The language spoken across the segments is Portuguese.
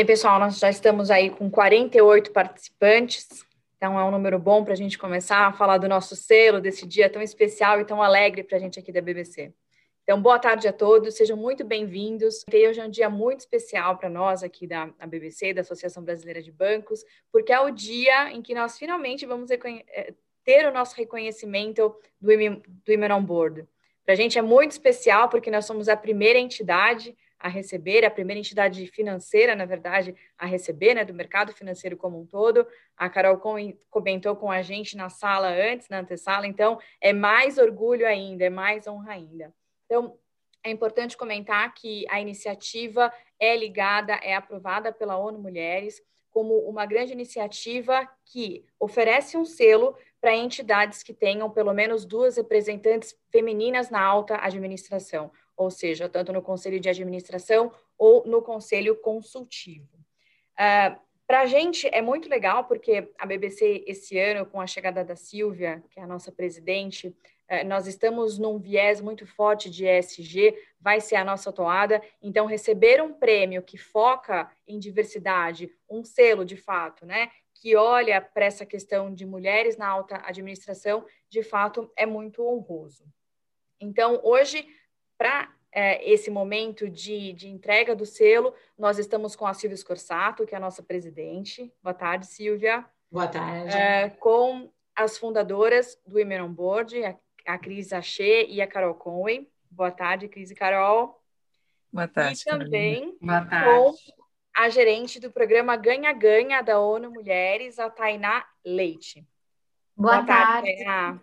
Bem, pessoal, nós já estamos aí com 48 participantes, então é um número bom para a gente começar a falar do nosso selo, desse dia tão especial e tão alegre para a gente aqui da BBC. Então, boa tarde a todos, sejam muito bem-vindos. Hoje é um dia muito especial para nós aqui da, da, BBC, da Associação Brasileira de Bancos, porque é o dia em que nós finalmente vamos eh, ter o nosso reconhecimento do do Women on Board. Para a gente é muito especial, porque nós somos a primeira entidade a receber, a primeira entidade financeira, na verdade, a receber, né, do mercado financeiro como um todo. A Carol comentou com a gente na sala antes, na antessala, então é mais orgulho ainda, é mais honra ainda. Então, é importante comentar que a iniciativa é ligada, é aprovada pela ONU Mulheres como uma grande iniciativa que oferece um selo para entidades que tenham pelo menos duas representantes femininas na alta administração, ou seja, tanto no conselho de administração ou no conselho consultivo. Uh, para a gente é muito legal, porque a BBC, esse ano, com a chegada da Silvia, que é a nossa presidente, é, nós estamos num viés muito forte de ESG, vai ser a nossa toada. Então, receber um prêmio que foca em diversidade, um selo de fato, né, que olha para essa questão de mulheres na alta administração, de fato é muito honroso. Então, hoje, para é, esse momento de, de, entrega do selo, nós estamos com a Silvia Scorsato, que é a nossa presidente. Boa tarde, Silvia. Boa tarde. É, com as fundadoras do Women on Board, a a Cris Achê e a Carol Conway. Boa tarde, Cris e Carol. Boa tarde. E também Boa tarde. com a gerente do programa Ganha Ganha da ONU Mulheres, a Tainá Leite. Boa, Boa tarde, tarde. Tainá.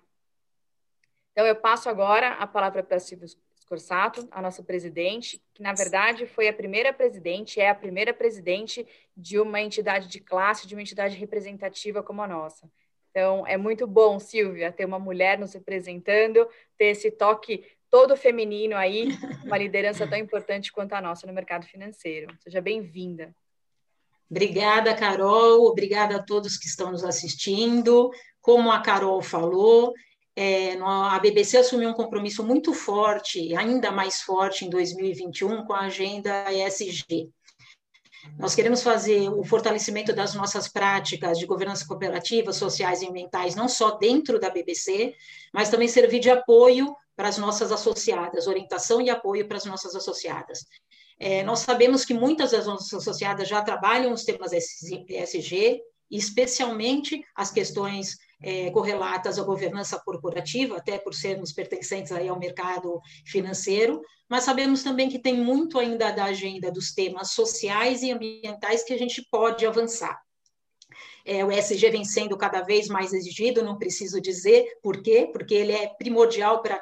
Então, eu passo agora a palavra para a Silvia Scorsato, a nossa presidente, que na verdade foi a primeira presidente, é a primeira presidente de uma entidade de classe, de uma entidade representativa como a nossa. Então, é muito bom, Silvia, ter uma mulher nos representando, ter esse toque todo feminino aí, uma liderança tão importante quanto a nossa no mercado financeiro. Seja bem-vinda. Obrigada, Carol. Obrigada a todos que estão nos assistindo. Como a Carol falou, é, a BBC assumiu um compromisso muito forte, ainda mais forte em 2021, com a agenda ESG. Nós queremos fazer o fortalecimento das nossas práticas de governança cooperativa, sociais e ambientais, não só dentro da BBC, mas também servir de apoio para as nossas associadas, orientação e apoio para as nossas associadas. É, nós sabemos que muitas das nossas associadas já trabalham os temas ESG, especialmente as questões é, correlatas à governança corporativa, até por sermos pertencentes aí ao mercado financeiro, mas sabemos também que tem muito ainda da agenda dos temas sociais e ambientais que a gente pode avançar. É, o ESG vem sendo cada vez mais exigido, não preciso dizer por quê, porque ele é primordial para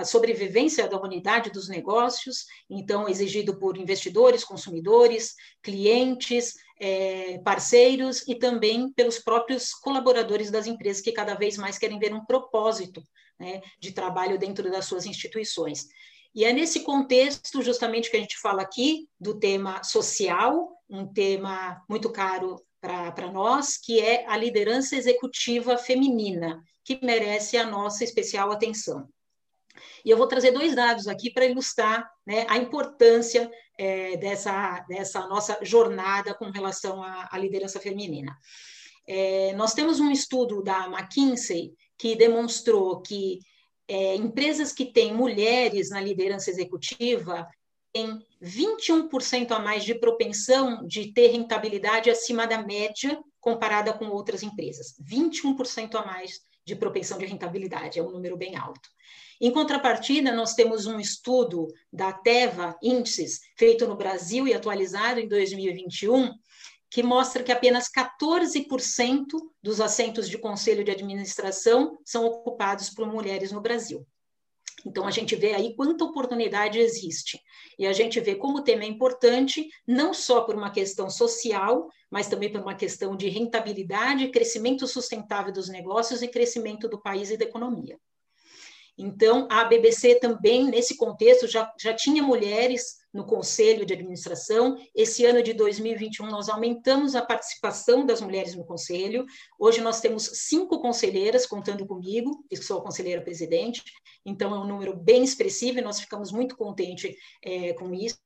a sobrevivência da unidade dos negócios, então exigido por investidores, consumidores, clientes, é, parceiros e também pelos próprios colaboradores das empresas que cada vez mais querem ver um propósito né, de trabalho dentro das suas instituições. E é nesse contexto, justamente, que a gente fala aqui do tema social, um tema muito caro para nós, que é a liderança executiva feminina, que merece a nossa especial atenção. E eu vou trazer dois dados aqui para ilustrar né, a importância é, dessa, dessa nossa jornada com relação à, à liderança feminina. É, nós temos um estudo da McKinsey que demonstrou que é, empresas que têm mulheres na liderança executiva têm 21% a mais de propensão de ter rentabilidade acima da média comparada com outras empresas. 21% a mais de propensão de rentabilidade, é um número bem alto. Em contrapartida, nós temos um estudo da Teva Índices, feito no Brasil e atualizado em 2021, que mostra que apenas 14% dos assentos de conselho de administração são ocupados por mulheres no Brasil. Então, a gente vê aí quanta oportunidade existe. E a gente vê como o tema é importante, não só por uma questão social, mas também por uma questão de rentabilidade, crescimento sustentável dos negócios e crescimento do país e da economia. Então, a BBC também, nesse contexto, já, já tinha mulheres no conselho de administração. Esse ano de 2021, nós aumentamos a participação das mulheres no conselho. Hoje, nós temos cinco conselheiras, contando comigo, que sou a conselheira presidente. Então, é um número bem expressivo e nós ficamos muito contentes é, com isso.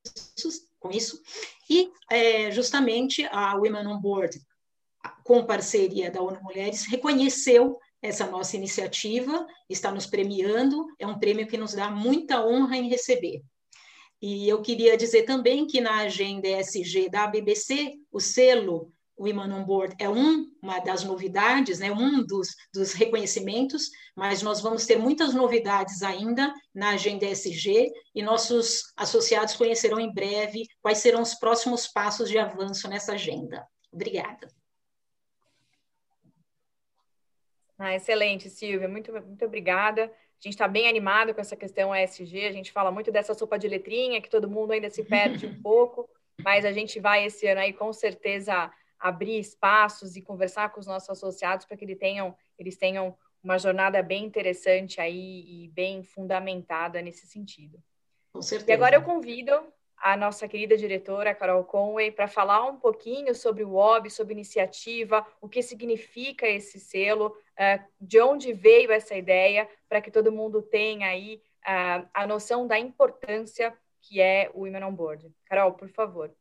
com isso. E, é, justamente, a Women on Board, com parceria da ONU Mulheres, reconheceu essa nossa iniciativa, está nos premiando, é um prêmio que nos dá muita honra em receber. E eu queria dizer também que na agenda ESG da BBC, o selo Women on Board é um, uma das novidades, né, um dos, dos reconhecimentos, mas nós vamos ter muitas novidades ainda na agenda ESG e nossos associados conhecerão em breve quais serão os próximos passos de avanço nessa agenda. Obrigada. Ah, excelente, Silvia. Muito, muito obrigada. A gente está bem animado com essa questão ESG. A gente fala muito dessa sopa de letrinha, que todo mundo ainda se perde um pouco, mas a gente vai esse ano aí com certeza abrir espaços e conversar com os nossos associados para que eles tenham, eles tenham uma jornada bem interessante aí e bem fundamentada nesse sentido. Com certeza. E agora eu convido a nossa querida diretora Carol Conway para falar um pouquinho sobre o OB, sobre iniciativa, o que significa esse selo, uh, de onde veio essa ideia, para que todo mundo tenha aí uh, a noção da importância que é o Women on Board. Carol, por favor.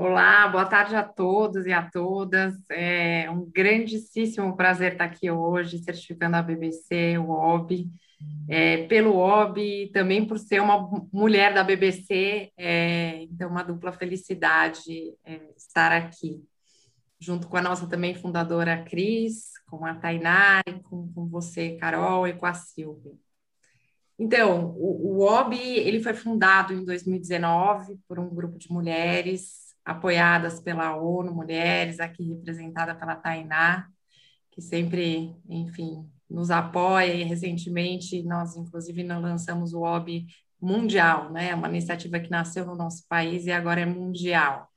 Olá, boa tarde a todos e a todas. É um grandíssimo prazer estar aqui hoje, certificando a BBC, o OB é, pelo OB, também por ser uma mulher da BBC, é, então uma dupla felicidade é, estar aqui, junto com a nossa também fundadora Cris, com a Tainá, com, com você, Carol, e com a Silvia. Então, o, o OB, ele foi fundado em 2019 por um grupo de mulheres apoiadas pela ONU Mulheres, aqui representada pela Tainá, que sempre, enfim, nos apoia e recentemente nós, inclusive, lançamos o OB Mundial, né? Uma iniciativa que nasceu no nosso país e agora é mundial.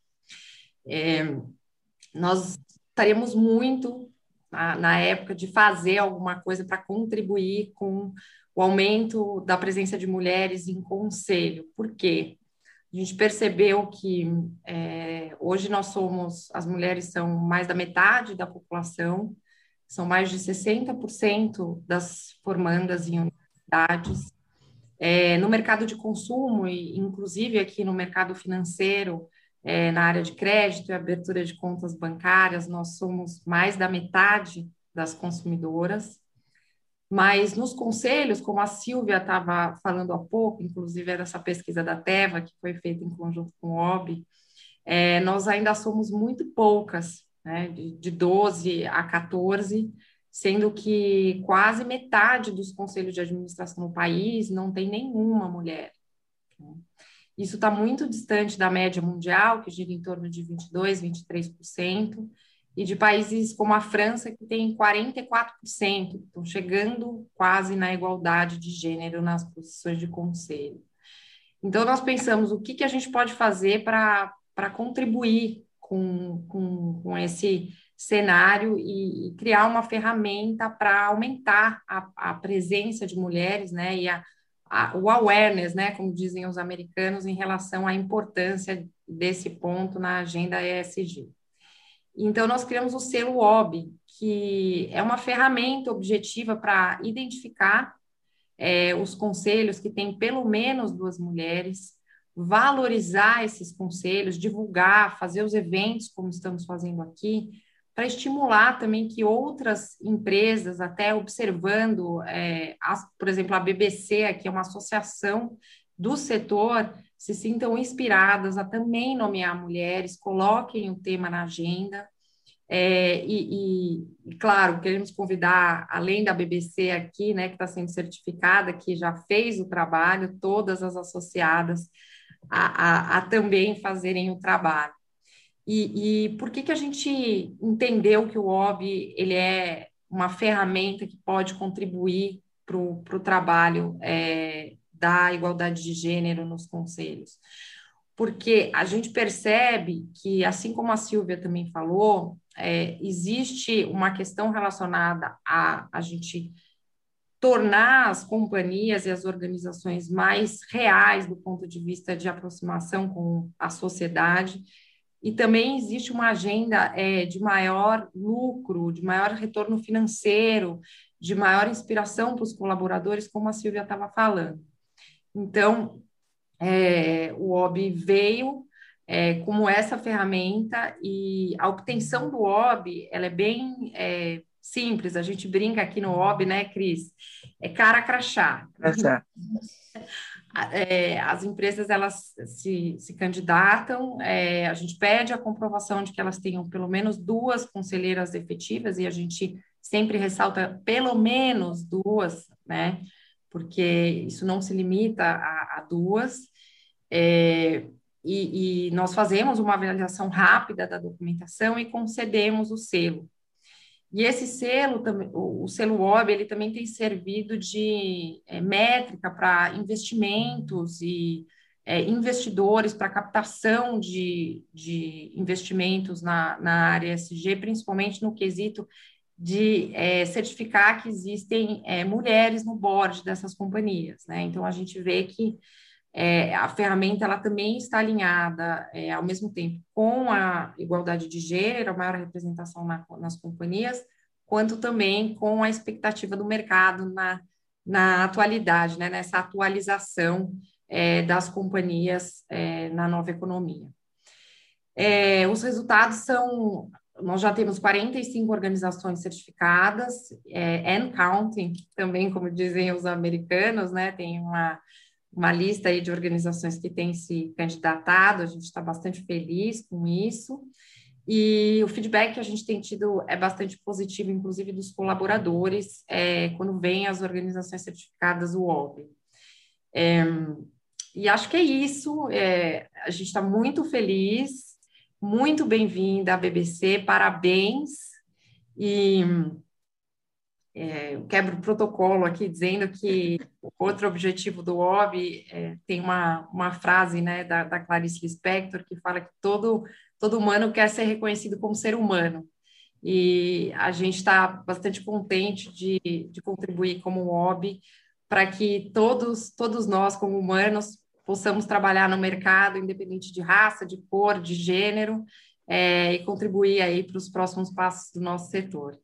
É, nós estaríamos muito na, na época de fazer alguma coisa para contribuir com o aumento da presença de mulheres em conselho. Por quê? A gente percebeu que é, hoje nós somos, as mulheres são mais da metade da população, são mais de 60% das formandas em universidades. É, no mercado de consumo, e inclusive aqui no mercado financeiro, é, na área de crédito e abertura de contas bancárias, nós somos mais da metade das consumidoras. Mas nos conselhos, como a Silvia estava falando há pouco, inclusive era essa pesquisa da Teva, que foi feita em conjunto com o OB, é, nós ainda somos muito poucas né, de, de 12 a 14, sendo que quase metade dos conselhos de administração no país não tem nenhuma mulher. Isso está muito distante da média mundial, que gira em torno de 22%, 23%, e de países como a França, que tem 44%, estão chegando quase na igualdade de gênero nas posições de conselho. Então, nós pensamos o que, que a gente pode fazer para contribuir com, com, com esse cenário e, e, criar uma ferramenta para aumentar a, a, presença de mulheres, né, e a, a, o awareness, né, como dizem os americanos, em relação à importância desse ponto na agenda ESG. Então, nós criamos o selo OB, que é uma ferramenta objetiva para identificar é, os conselhos que têm pelo menos duas mulheres, valorizar esses conselhos, divulgar, fazer os eventos como estamos fazendo aqui, para estimular também que outras empresas, até observando, é, as, por exemplo, a BBC, que é uma associação do setor, se sintam inspiradas a também nomear mulheres, coloquem o tema na agenda. É, e, e, claro, queremos convidar, além da BBC aqui, né, que está sendo certificada, que já fez o trabalho, todas as associadas a, a, a também fazerem o trabalho. E, e, por que, que a gente entendeu que o OB ele é uma ferramenta que pode contribuir para o trabalho é, da igualdade de gênero nos conselhos? Porque a gente percebe que, assim como a Silvia também falou, é, existe uma questão relacionada a a gente tornar as companhias e as organizações mais reais do ponto de vista de aproximação com a sociedade. E também existe uma agenda é, de maior lucro, de maior retorno financeiro, de maior inspiração para os colaboradores, como a Silvia estava falando. Então, é, o OB veio é, como essa ferramenta e a obtenção do OB, ela é bem é, simples, a gente brinca aqui no OB, né, Cris? É cara crachá. Crachá. É, as empresas elas se, se candidatam, é, a gente pede a comprovação de que elas tenham pelo menos duas conselheiras efetivas e a gente sempre ressalta pelo menos duas, né? Porque isso não se limita a, a duas. É, e, e, nós fazemos uma avaliação rápida da documentação e concedemos o selo. E esse selo, o, selo OB, ele também tem servido de é, métrica para investimentos e é, investidores, para captação de, de investimentos na, na área SG, principalmente no quesito de é, certificar que existem é, mulheres no board dessas companhias. Né? Então, a gente vê que é, a ferramenta ela também está alinhada é, ao mesmo tempo com a igualdade de gênero, a maior representação na, nas companhias, quanto também com a expectativa do mercado na, na atualidade, né, nessa atualização é, das companhias é, na nova economia. É, os resultados são nós já temos 45 organizações certificadas, é, and counting, também, como dizem os americanos, né? Tem uma, uma lista aí de organizações que têm se candidatado, a gente está bastante feliz com isso. E o feedback que a gente tem tido é bastante positivo, inclusive dos colaboradores, é, quando vêm as organizações certificadas UOB. É, e acho que é isso, é, a gente está muito feliz, muito bem-vinda à BBC, parabéns. E é, quebro o protocolo aqui dizendo que outro objetivo do OB é, tem uma, uma frase né, da, da Clarice Lispector que fala que todo, todo humano quer ser reconhecido como ser humano. E a gente está bastante contente de, de contribuir como OB para que todos, todos nós, como humanos, possamos trabalhar no mercado, independente de raça, de cor, de gênero, é, e contribuir aí para os próximos passos do nosso setor.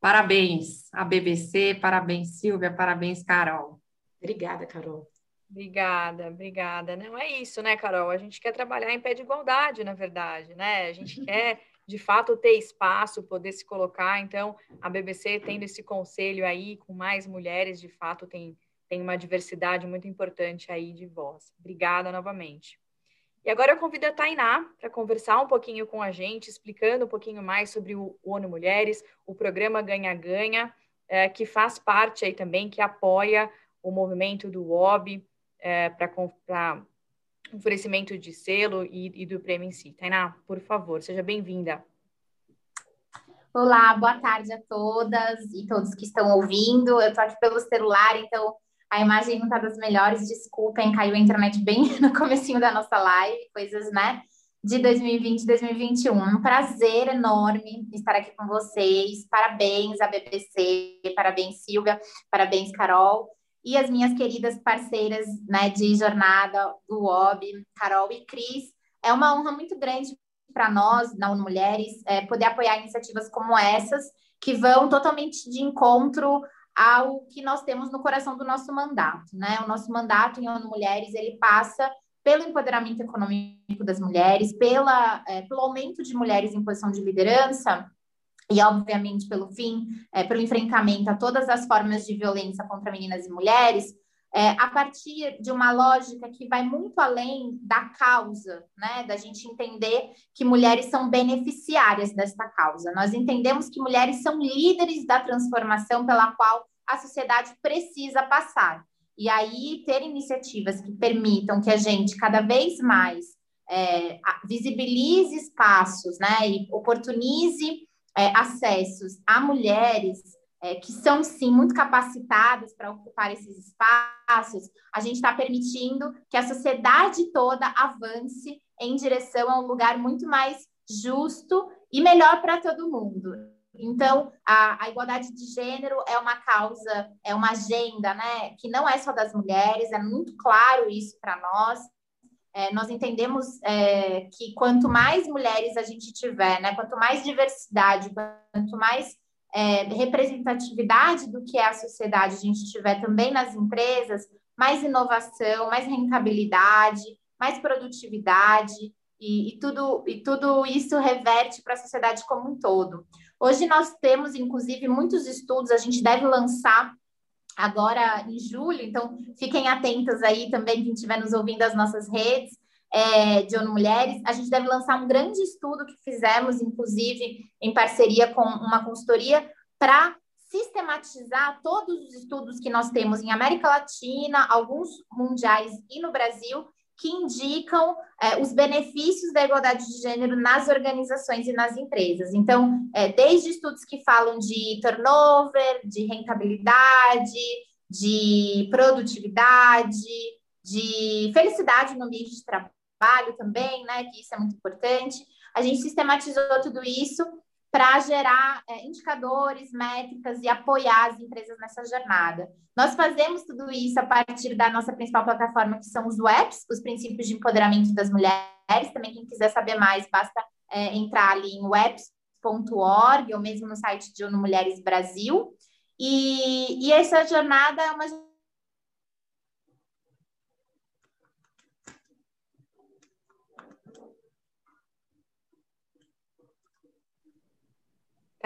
Parabéns à BBC, parabéns, Silvia, parabéns, Carol. Obrigada, Carol. Obrigada, obrigada. Não é isso, né, Carol? A gente quer trabalhar em pé de igualdade, na verdade, né? A gente quer, de fato, ter espaço, poder se colocar. Então, a BBC tendo esse conselho aí com mais mulheres, de fato, tem, tem uma diversidade muito importante aí de voz. Obrigada novamente. E agora eu convido a Tainá para conversar um pouquinho com a gente, explicando um pouquinho mais sobre o ONU Mulheres, o programa Ganha Ganha, é, que faz parte aí também, que apoia o movimento do OB é, para oferecimento de selo e, e, do prêmio em si. Tainá, por favor, seja bem-vinda. Olá, boa tarde a todas e todos que estão ouvindo. Eu estou aqui pelo celular, então a imagem não está das melhores, desculpem, caiu a internet bem no comecinho da nossa live, coisas, né, de 2020 e 2021. Um prazer enorme estar aqui com vocês. Parabéns à BBC, parabéns Silvia, parabéns Carol e as minhas queridas parceiras, né, de jornada do OB, Carol e Cris. É uma honra muito grande para nós, na ONU Mulheres, é, poder apoiar iniciativas como essas, que vão totalmente de encontro ao que nós temos no coração do nosso mandato, né? O nosso mandato em ONU Mulheres, ele passa pelo empoderamento econômico das mulheres, pela, é, pelo aumento de mulheres em posição de liderança e, obviamente, pelo fim, é, pelo enfrentamento a todas as formas de violência contra meninas e mulheres, é, a partir de uma lógica que vai muito além da causa, né? Da gente entender que mulheres são beneficiárias desta causa. Nós entendemos que mulheres são líderes da transformação pela qual a sociedade precisa passar. E aí, ter iniciativas que permitam que a gente cada vez mais é, visibilize espaços, né? E oportunize é, acessos a mulheres é, que são, sim, muito capacitadas para ocupar esses espaços, a gente está permitindo que a sociedade toda avance em direção a um lugar muito mais justo e melhor para todo mundo. Então, a, a, igualdade de gênero é uma causa, é uma agenda, né, que não é só das mulheres, é muito claro isso para nós. É, nós entendemos é, que quanto mais mulheres a gente tiver, né, quanto mais diversidade, quanto mais é, representatividade do que é a sociedade a gente tiver também nas empresas, mais inovação, mais rentabilidade, mais produtividade, e, e tudo, e tudo isso reverte para a sociedade como um todo. Hoje nós temos, inclusive, muitos estudos, a gente deve lançar agora em julho, então fiquem atentos aí também, quem estiver nos ouvindo as nossas redes é, de ONU Mulheres. A gente deve lançar um grande estudo que fizemos, inclusive, em parceria com uma consultoria, para sistematizar todos os estudos que nós temos em América Latina, alguns mundiais e no Brasil, que indicam é, os benefícios da igualdade de gênero nas organizações e nas empresas. Então, é, desde estudos que falam de turnover, de rentabilidade, de produtividade, de felicidade no ambiente de trabalho também, né? Que isso é muito importante. A gente sistematizou tudo isso para gerar é, indicadores, métricas e apoiar as empresas nessa jornada. Nós fazemos tudo isso a partir da nossa principal plataforma, que são os WEPs, os princípios de empoderamento das mulheres. Também, quem quiser saber mais, basta é, entrar ali em webs.org ou mesmo no site de ONU Mulheres Brasil. E, e essa jornada é uma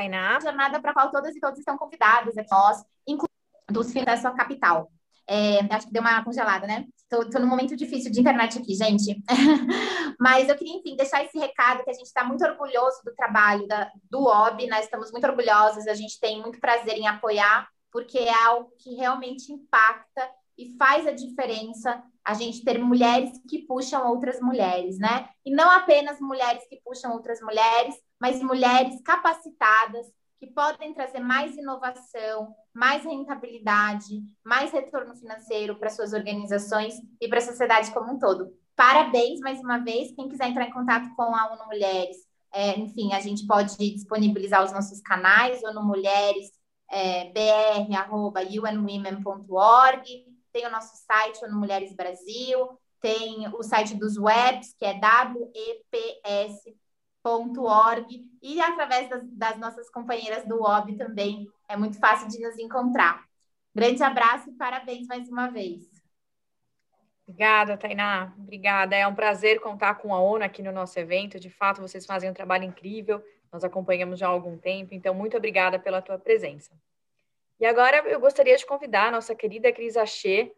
Tainá. Jornada para a qual todas e todos estão convidados aqui, nós, inclusive dos acesso à capital. É, acho que deu uma congelada, né? Estou num momento difícil de internet aqui, gente. Mas eu queria, enfim, deixar esse recado que a gente está muito orgulhoso do trabalho da, do OB, nós estamos muito orgulhosos, a gente tem muito prazer em apoiar, porque é algo que realmente impacta e faz a diferença a gente ter mulheres que puxam outras mulheres, né? E não apenas mulheres que puxam outras mulheres, mas mulheres capacitadas que podem trazer mais inovação, mais rentabilidade, mais retorno financeiro para suas organizações e para a sociedade como um todo. Parabéns mais uma vez. Quem quiser entrar em contato com a ONU Mulheres, é, enfim, a gente pode disponibilizar os nossos canais, ONU Mulheres, é, tem o nosso site ONU Mulheres Brasil, tem o site dos webs, que é WEPS org e através das, das, nossas companheiras do OB também. É muito fácil de nos encontrar. Grande abraço e parabéns mais uma vez. Obrigada, Tainá. Obrigada. É um prazer contar com a ONU aqui no nosso evento. De fato, vocês fazem um trabalho incrível. Nós acompanhamos já há algum tempo. Então, muito obrigada pela tua presença. E agora eu gostaria de convidar a nossa querida Cris Achê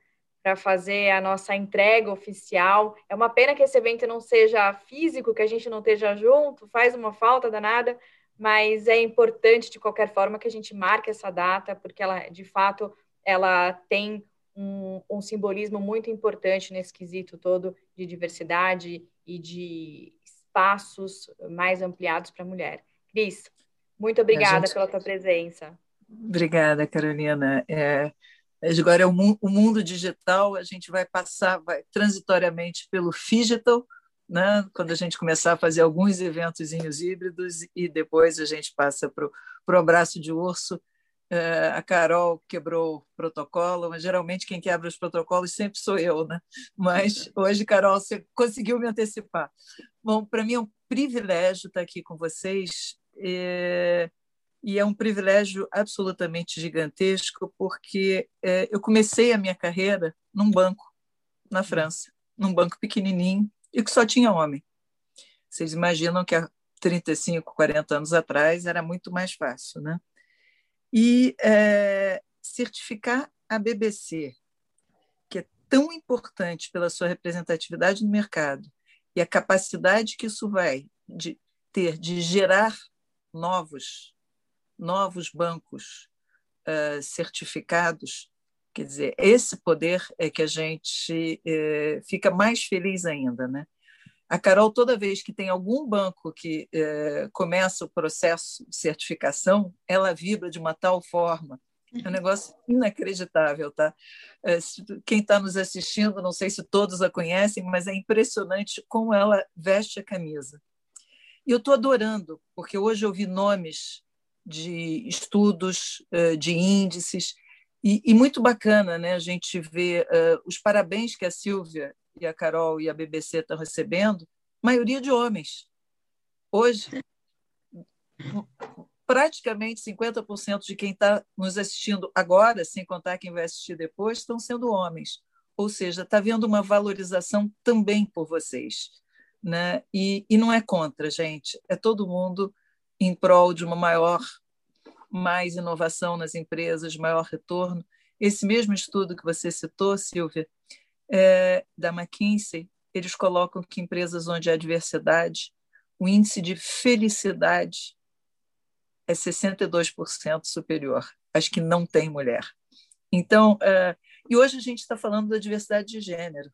para fazer a nossa entrega oficial. É uma pena que esse evento não seja físico, que a gente não esteja junto, faz uma falta danada, mas é importante de qualquer forma que a gente marque essa data, porque ela, de fato, ela tem um, um simbolismo muito importante nesse quesito todo de diversidade e de espaços mais ampliados para a mulher. Cris, muito obrigada gente... pela tua presença. Obrigada, Carolina. É, agora é o, o, mundo digital, a gente vai passar vai, transitoriamente pelo digital, né? quando a gente começar a fazer alguns eventos híbridos, e depois a gente passa para o abraço de urso. É, a Carol quebrou o protocolo, mas geralmente quem quebra os protocolos sempre sou eu, né? Mas hoje, Carol, você conseguiu me antecipar. Bom, para mim é um privilégio estar aqui com vocês. É e é um privilégio absolutamente gigantesco, porque é, eu comecei a minha carreira num banco na França, num banco pequenininho e que só tinha homem. Vocês imaginam que há 35, 40 anos atrás era muito mais fácil, né? E é, certificar a BBC, que é tão importante pela sua representatividade no mercado e a capacidade que isso vai de ter de gerar novos novos bancos uh, certificados, quer dizer, esse poder é que a gente uh, fica mais feliz ainda, né? A Carol, toda vez que tem algum banco que uh, começa o processo de certificação, ela vibra de uma tal forma é um negócio inacreditável, tá? Quem está nos assistindo, não sei se todos a conhecem, mas é impressionante como ela veste a camisa. E eu estou adorando, porque hoje eu vi nomes de estudos, eh, de índices, e, e muito bacana né, a gente ver uh, os parabéns que a Silvia e a Carol e a BBC estão recebendo, maioria de homens. Hoje, praticamente 50% de quem está nos assistindo agora, sem contar quem vai assistir depois, estão sendo homens. ou seja, está havendo uma valorização também por vocês. Né? E, e não é contra, gente, é todo mundo em prol de uma maior, mais inovação nas empresas, maior retorno. Esse mesmo estudo que você citou, Silvia, é, da McKinsey, eles colocam que empresas onde há diversidade, o índice de felicidade é 62% superior às que não têm mulher. Então, é, e hoje a gente está falando da diversidade de gênero.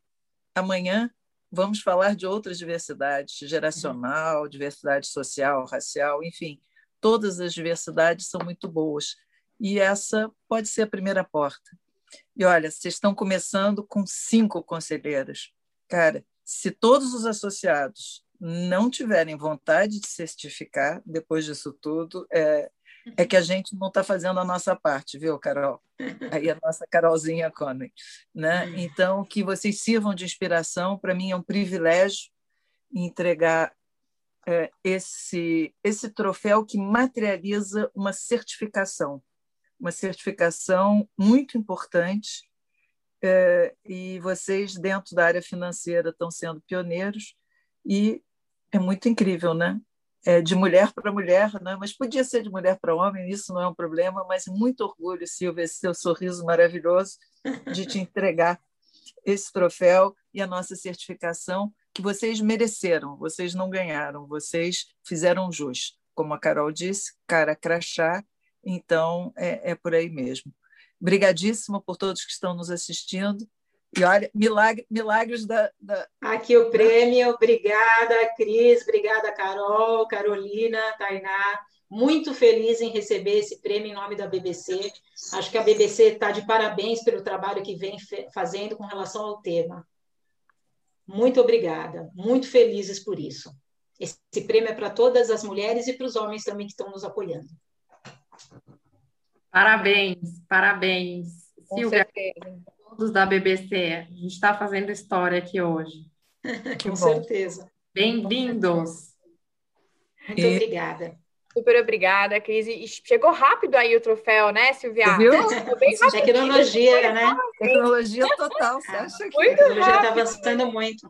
Amanhã vamos falar de outras diversidades, geracional, diversidade social, racial, enfim, todas as diversidades são muito boas. E essa pode ser a primeira porta. E olha, vocês estão começando com cinco conselheiras. Cara, se todos os associados não tiverem vontade de certificar depois disso tudo, é, é que a gente não está fazendo a nossa parte, viu, Carol? Aí a nossa Carolzinha Conway. Né? Então, que vocês sirvam de inspiração, para mim é um privilégio entregar é, esse, esse troféu que materializa uma certificação, uma certificação muito importante, é, e vocês, dentro da área financeira, estão sendo pioneiros, e é muito incrível, né? É, de mulher para mulher, né? mas podia ser de mulher para homem, isso não é um problema, mas muito orgulho, Silvia, esse seu sorriso maravilhoso de te entregar esse troféu e a nossa certificação que vocês mereceram, vocês não ganharam, vocês fizeram jus. Como a Carol disse, cara crachá, então é, é por aí mesmo. Obrigadíssima por todos que estão nos assistindo e olha, milagre, milagres da, da, Aqui o prêmio, obrigada, Cris, obrigada, Carol, Carolina, Tainá. Muito feliz em receber esse prêmio em nome da BBC. Acho que a BBC está de parabéns pelo trabalho que vem fazendo com relação ao tema. Muito obrigada, muito felizes por isso. Esse prêmio é para todas as mulheres e para os homens também que estão nos apoiando. Parabéns, parabéns. Com Silvia, certeza todos da BBC. A gente está fazendo história aqui hoje. Com certeza. Bem-vindos. Muito e... obrigada. Super obrigada, Cris. E chegou rápido aí o troféu, né, Silvia? Viu? Tecnologia, né? Tecnologia total, você acha que... Muito a tecnologia está avançando muito.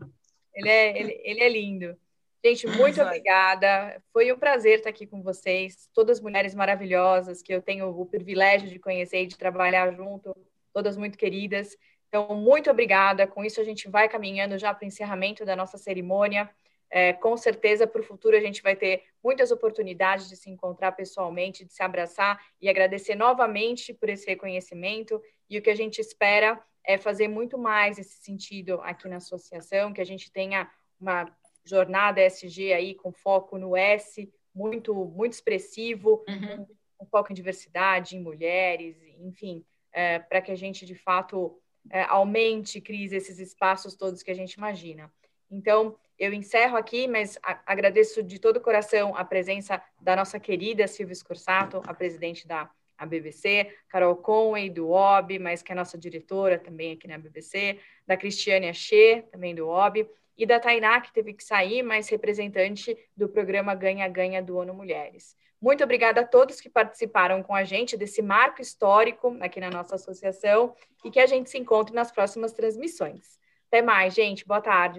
Ele é, ele, ele é lindo. Gente, muito obrigada. Foi um prazer estar aqui com vocês, todas mulheres maravilhosas que eu tenho o privilégio de conhecer e de trabalhar junto todas muito queridas. Então, muito obrigada. Com isso, a gente vai caminhando já para o encerramento da nossa cerimônia. É, com certeza, para o futuro, a gente vai ter muitas oportunidades de se encontrar pessoalmente, de se abraçar e agradecer novamente por esse reconhecimento. E o que a gente espera é fazer muito mais esse sentido aqui na associação, que a gente tenha uma jornada SG aí com foco no S, muito, muito expressivo, uhum. um foco em diversidade, em mulheres, enfim, é, para que a gente, de fato, é, aumente, crise esses espaços todos que a gente imagina. Então, eu encerro aqui, mas agradeço de todo o coração a presença da nossa querida Silvia Scorsato, a presidente da a BBC, Carol Conway, do OB, mas que é nossa diretora também aqui na BBC, da Cristiane Achê, também do OB, e da Tainá, que teve que sair, mas representante do programa Ganha-Ganha do ONU Mulheres. Muito obrigada a todos que participaram com a gente desse marco histórico aqui na nossa associação e que a gente se encontre nas próximas transmissões. Até mais, gente. Boa tarde.